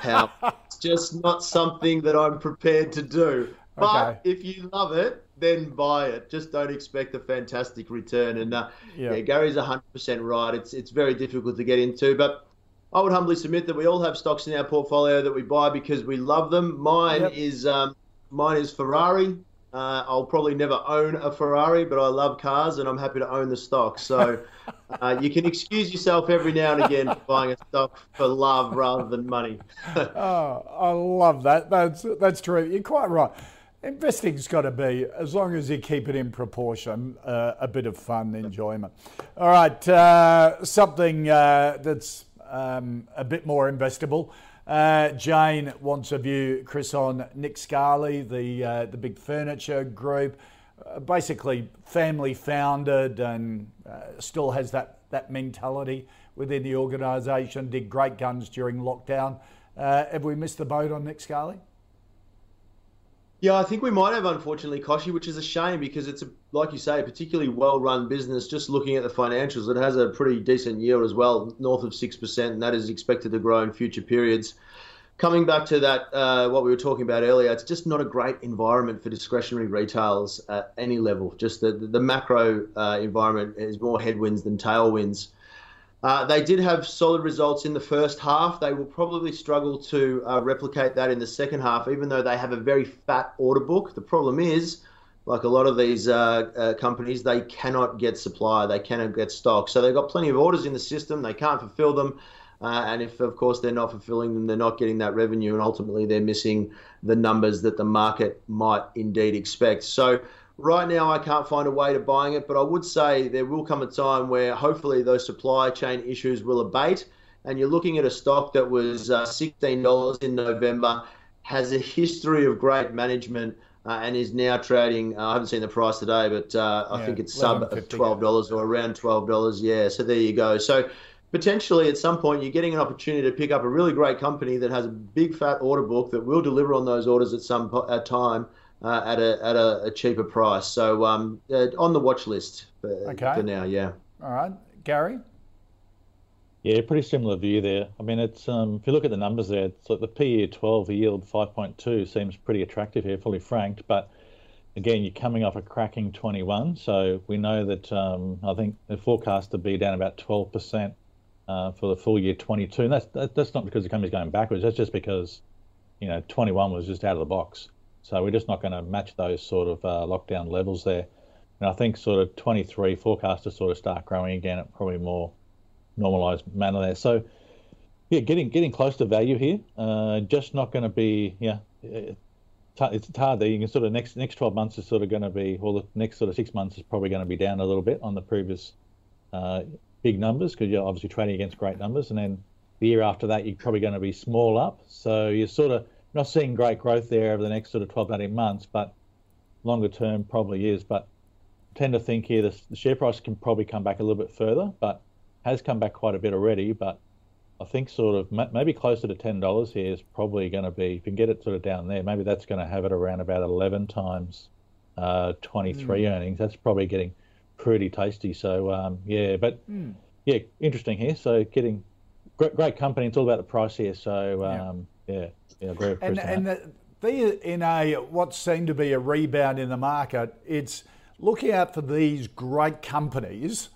power. It's just not something that I'm prepared to do. But Okay. if you love it, then buy it. Just don't expect a fantastic return. And uh, Yeah. yeah. Gary's 100% right. It's it's very difficult to get into, but I would humbly submit that we all have stocks in our portfolio that we buy because we love them. Mine Yep. is um, mine is Ferrari. Uh, I'll probably never own a Ferrari, but I love cars and I'm happy to own the stock. So uh, you can excuse yourself every now and again for buying a stock for love rather than money. Oh, I love that. That's that's true. You're quite right. Investing's got to be, as long as you keep it in proportion, uh, a bit of fun, enjoyment. All right, uh, something uh, that's um, a bit more investable. Uh, Jane wants a view, Chris, on Nick Scali, the uh, the big furniture group, uh, basically family founded and uh, still has that that mentality within the organisation. Did great guns during lockdown. Uh, have we missed the boat on Nick Scali? Yeah, I think we might have, unfortunately, Kochie, which is a shame because it's, a, like you say, a particularly well run business. Just looking at the financials, it has a pretty decent year as well, north of 6%, and that is expected to grow in future periods. Coming back to that, uh, what we were talking about earlier, it's just not a great environment for discretionary retails at any level. Just the, the macro uh, environment is more headwinds than tailwinds. Uh, they did have solid results in the first half. They will probably struggle to uh, replicate that in the second half, even though they have a very fat order book. The problem is, like a lot of these uh, uh, companies, they cannot get supply, they cannot get stock. So they've got plenty of orders in the system, they can't fulfill them. Uh, and if, of course, they're not fulfilling them, they're not getting that revenue, and ultimately they're missing the numbers that the market might indeed expect. So Right now, I can't find a way to buying it, but I would say there will come a time where hopefully those supply chain issues will abate. And you're looking at a stock that was uh, $16 in November, has a history of great management, uh, and is now trading. Uh, I haven't seen the price today, but uh, I Yeah, think it's sub $11.50. $12 or around $12. Yeah, so there you go. So potentially at some point you're getting an opportunity to pick up a really great company that has a big fat order book that will deliver on those orders at some po- at time uh, at a at a, a cheaper price. So um, uh, on the watch list for, Okay. for now, yeah. All right, Gary. Yeah, pretty similar view there. I mean, it's um, if you look at the numbers there, it's like the PE 12, yield 5.2 seems pretty attractive here, fully franked. But again, you're coming off a cracking 21, so we know that um, I think the forecast to be down about 12% uh, for the full year 22. And that's that, that's not because the company's going backwards. That's just because you know 21 was just out of the box. So we're just not going to match those sort of uh, lockdown levels there. And I think sort of 23 forecast to sort of start growing again at probably more normalised manner there. So yeah, getting getting close to value here. Uh, just not going to be yeah. It's hard there. You can sort of next next 12 months is sort of going to be, well, the next sort of six months is probably going to be down a little bit on the previous uh, big numbers because you're obviously trading against great numbers, and then the year after that you're probably going to be small up. So you're sort of not seeing great growth there over the next sort of 12 to 18 months, but longer term probably is. But I tend to think here the, the share price can probably come back a little bit further, but has come back quite a bit already. But I think sort of maybe closer to ten dollars here is probably going to be. If you can get it sort of down there, maybe that's going to have it around about eleven times uh, twenty three mm. earnings. That's probably getting pretty tasty. So um, yeah, but mm. yeah, interesting here. So getting great, great company. It's all about the price here. So um, yeah. yeah, with and, and the, the, in a what seemed to be a rebound in the market, it's looking out for these great companies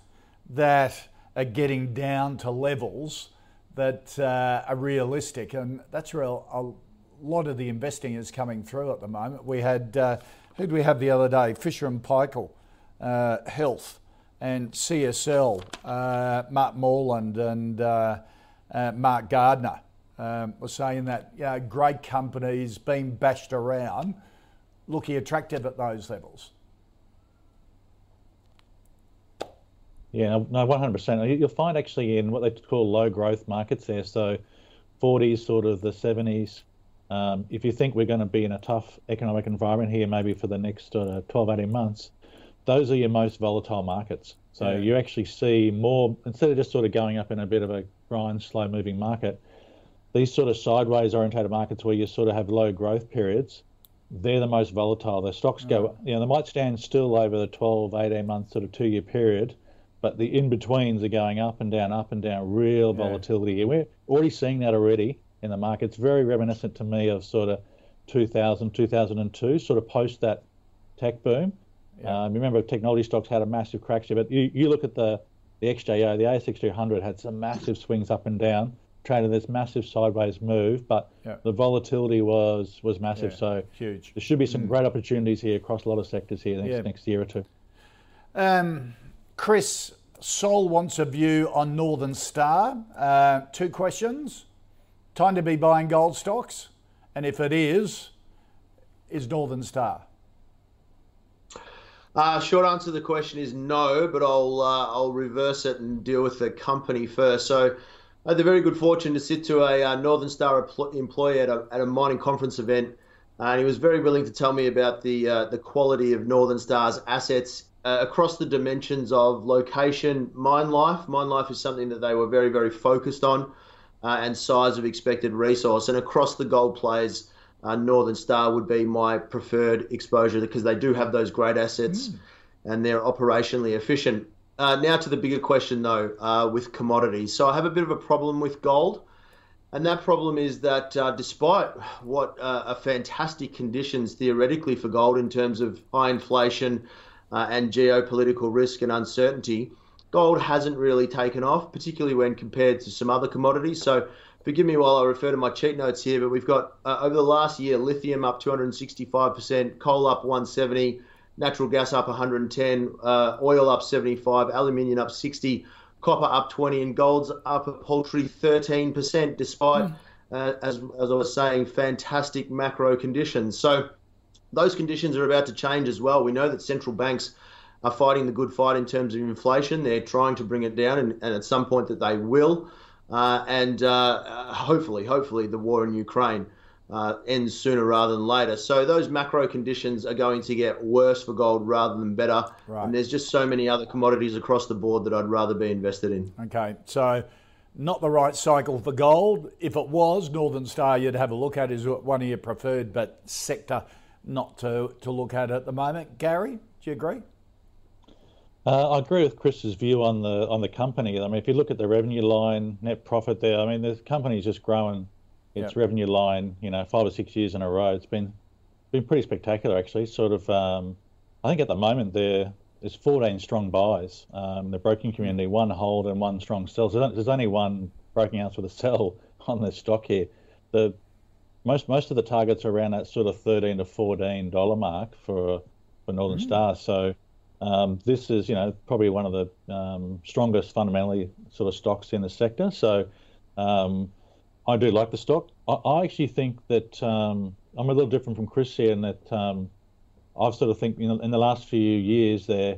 that are getting down to levels that uh, are realistic, and that's where a lot of the investing is coming through at the moment. We had uh, who did we have the other day? Fisher and Paykel uh, Health and CSL, uh, Mark Morland and uh, uh, Mark Gardner um, were saying that you know, great companies being bashed around, looking attractive at those levels. Yeah, no, one hundred percent. You'll find actually in what they call low growth markets there, so forties, sort of the seventies. Um, if you think we're going to be in a tough economic environment here, maybe for the next uh, 12, 18 months, those are your most volatile markets. So yeah. you actually see more instead of just sort of going up in a bit of a grind, slow moving market. These sort of sideways orientated markets where you sort of have low growth periods, they're the most volatile. The stocks go, you know, they might stand still over the 12, 18 month sort of two year period, but the in betweens are going up and down, up and down, real volatility. Yeah. We're already seeing that already in the markets. Very reminiscent to me of sort of 2000, 2002, sort of post that tech boom. Yeah. Um, remember, technology stocks had a massive correction, but you, you look at the, the XJO, the ASX 200 had some massive swings up and down, traded this massive sideways move, but yeah. the volatility was was massive. so huge. There should be some mm. great opportunities here across a lot of sectors here next, next year or two. Um, Chris Sol wants a view on Northern Star. Uh, two questions. Time to be buying gold stocks? And if it is, is Northern Star? Uh, short answer to the question is no, but I'll uh, I'll reverse it and deal with the company first. So I had the very good fortune to sit to a uh, Northern Star employee at a, at a mining conference event, and he was very willing to tell me about the uh, the quality of Northern Star's assets uh, across the dimensions of location, mine life. Mine life is something that they were very, very focused on, uh, and size of expected resource. And across the gold plays, uh, Northern Star would be my preferred exposure because they do have those great assets mm. and they're operationally efficient. Uh, now to the bigger question though, uh, with commodities. So I have a bit of a problem with gold. And that problem is that uh, despite what uh, are fantastic conditions theoretically for gold in terms of high inflation, uh, and geopolitical risk and uncertainty, gold hasn't really taken off, particularly when compared to some other commodities. So forgive me while I refer to my cheat notes here, but we've got uh, over the last year lithium up 265%, coal up 170, natural gas up 110, uh, oil up 75, aluminium up 60, copper up 20, and gold's up a paltry 13%, despite, mm. uh, as, as I was saying, fantastic macro conditions. So those conditions are about to change as well. We know that central banks are fighting the good fight in terms of inflation. They're trying to bring it down, and, and at some point that they will. Uh, and uh, hopefully, hopefully, the war in Ukraine uh, ends sooner rather than later. So those macro conditions are going to get worse for gold rather than better. Right. And there's just so many other commodities across the board that I'd rather be invested in. Okay, so not the right cycle for gold. If it was, Northern Star you'd have a look at is one of your preferred, but sector not to, to look at at the moment. Gary, do you agree? Uh, I agree with Chris's view on the on the company. I mean, if you look at the revenue line, net profit there, I mean, the company's just growing its yep. revenue line, you know, five or six years in a row. It's been been pretty spectacular, actually. Sort of, um, I think at the moment there there's 14 strong buys. Um, the broking community, one hold and one strong sell. So there's only one broking house with a sell on this stock here. The most most of the targets are around that sort of thirteen to fourteen dollar mark for for Northern mm. Star. So um, this is you know probably one of the um, strongest fundamentally sort of stocks in the sector. So um, I do like the stock. I, I actually think that um, I'm a little different from Chris here in that um, I've sort of think you know in the last few years there,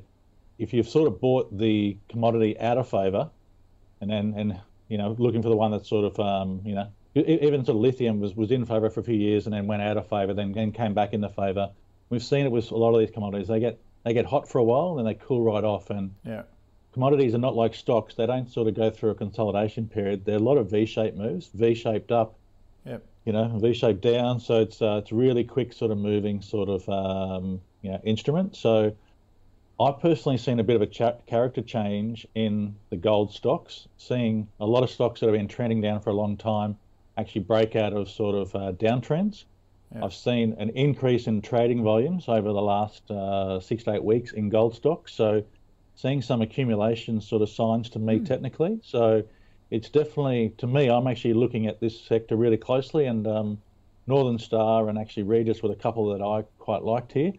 if you've sort of bought the commodity out of favour, and then and you know looking for the one that's sort of um, you know even sort of lithium was, was in favour for a few years and then went out of favour, then, then came back into favour. We've seen it with a lot of these commodities. They get they get hot for a while and then they cool right off. And yeah. Commodities are not like stocks; they don't sort of go through a consolidation period. There are a lot of V-shaped moves, V-shaped up, Yep. you know, V-shaped down. So it's uh, it's really quick, sort of moving, sort of um, you know, instrument. So I've personally seen a bit of a cha- character change in the gold stocks, seeing a lot of stocks that have been trending down for a long time actually break out of sort of uh, downtrends. Yeah. I've seen an increase in trading volumes over the last uh, six to eight weeks in gold stocks. So, seeing some accumulation sort of signs to me technically. So, it's definitely to me. I'm actually looking at this sector really closely, and um, Northern Star and actually Regis with a couple that I quite liked here.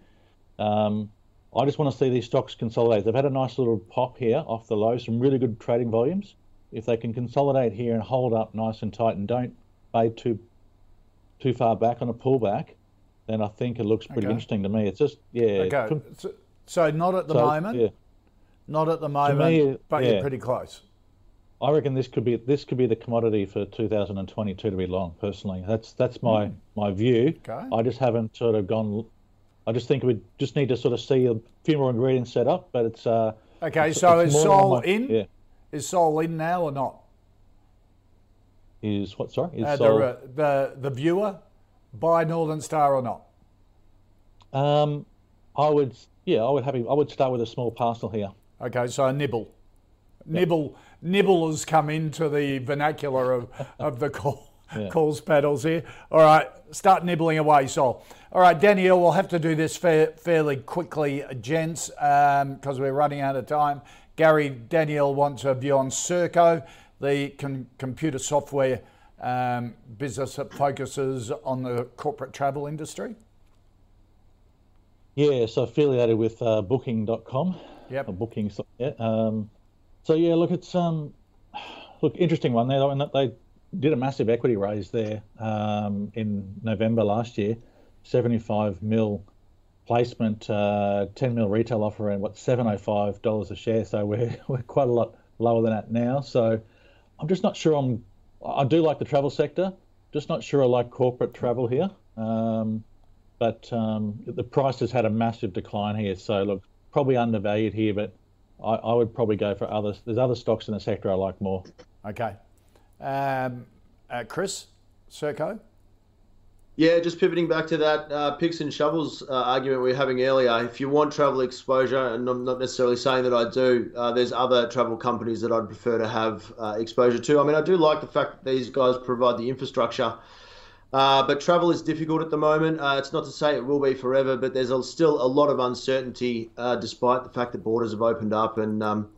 Um, I just want to see these stocks consolidate. They've had a nice little pop here off the low, some really good trading volumes. If they can consolidate here and hold up nice and tight and don't fade too too far back on a pullback, then I think it looks pretty Okay. interesting to me. It's just yeah, Okay. So, so not at the so, moment. Yeah, Not at the moment, me, but you're pretty close. I reckon this could be this could be the commodity for 2022 to be long. Personally, that's that's my my view. Okay. I just haven't sort of gone. I just think we just need to sort of see a few more ingredients set up, but it's uh. Okay, it's- so it's is Sol my- in? Yeah. Is Sol in now or not? Is what? Sorry. Is Uh, Sol- the, the the viewer buy Northern Star or not? Um, I would, yeah, I would happy. I would start with a small parcel here. Okay, so a nibble. Nibble nibble has come into the vernacular of, of the call, calls paddles here. All right, start nibbling away, Sol. All right, Danielle, we'll have to do this fair, fairly quickly, gents, because we're running out of time. Gary, Danielle wants a view on Serko, the computer software um, business that focuses on the corporate travel industry. Yeah, so affiliated with uh, Booking.com. Yep. Or Booking. so- Yeah. Um, so yeah, look, it's um, look interesting one. They they did a massive equity raise there um, in November last year, seventy five mil placement, uh, ten mil retail offer, and what seven oh five dollars a share. So we're we're quite a lot lower than that now. So I'm just not sure. I'm I do like the travel sector, just not sure I like corporate travel here. Um, but um, the price has had a massive decline here. So look, probably undervalued here, but I, I would probably go for others. There's other stocks in the sector I like more. Okay. Um, uh, Chris, Serko? Yeah, just pivoting back to that uh, picks and shovels uh, argument we were having earlier. If you want travel exposure, and I'm not necessarily saying that I do, uh, there's other travel companies that I'd prefer to have uh, exposure to. I mean, I do like the fact that these guys provide the infrastructure, uh, but travel is difficult at the moment. Uh, it's not to say it will be forever, but there's a, still a lot of uncertainty uh, despite the fact that borders have opened up. And um,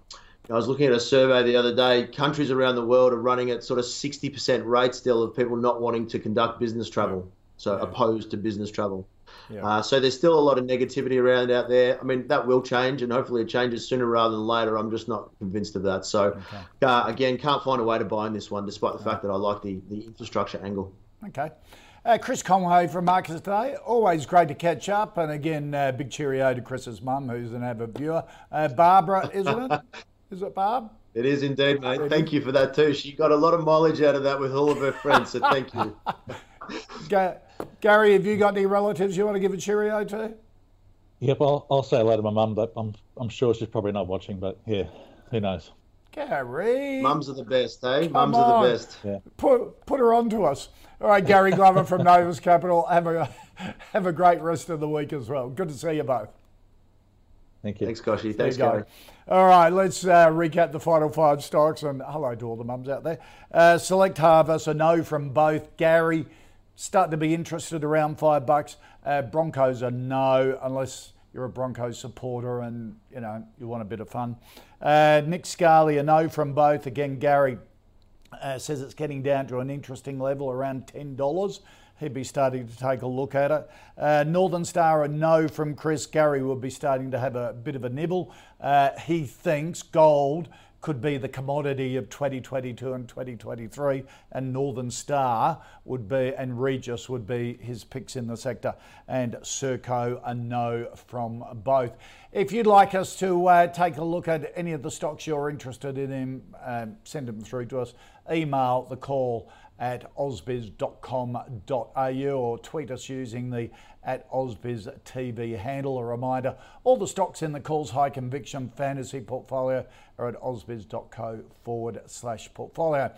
I was looking at a survey the other day. Countries around the world are running at sort of 60% rate still of people not wanting to conduct business travel, so opposed to business travel. Uh, so there's still a lot of negativity around out there. I mean, that will change, and hopefully it changes sooner rather than later. I'm just not convinced of that. So, uh, again, can't find a way to buy in this one, despite the fact that I like the, the infrastructure angle. Okay. Uh, Chris Conway from Marcus Today. Always great to catch up. And again, uh, big cheerio to Chris's mum, who's an avid viewer. Uh, Barbara, isn't it? Is it Barb? It is indeed, mate. Thank you for that too. She got a lot of mileage out of that with all of her friends, so thank you. Ga- Gary, have you got any relatives you want to give a cheerio to? Yep, I'll, I'll say hello to my mum, but I'm I'm sure she's probably not watching. But yeah, who knows? Gary. Mums are the best, eh? Mums are the best. Put, put her on to us. All right, Gary Glover from Novus Capital. Have a, have a great rest of the week as well. Good to see you both. Thank you. Thanks, Kochie. Thanks, Gary. go. All right, let's uh, recap the final five stocks. And hello to all the mums out there. Uh, Select Harvest, a no from both. Gary, starting to be interested around five bucks. Uh, Broncos, a no, unless you're a Broncos supporter and you know you want a bit of fun. Uh, Nick Scali, a no from both. Again, Gary uh, says it's getting down to an interesting level around $10. He'd be starting to take a look at it. Uh, Northern Star, a no from Chris. Gary would be starting to have a bit of a nibble. Uh, he thinks gold could be the commodity of 2022 and 2023, and Northern Star would be, and Regis would be his picks in the sector, and Serko a no from both. If you'd like us to uh, take a look at any of the stocks you're interested in, um, send them through to us. Email the call at ausbiz.com.au or tweet us using the at Ausbiz TV handle. A reminder all the stocks in the calls high conviction fantasy portfolio are at ausbiz.co forward slash portfolio.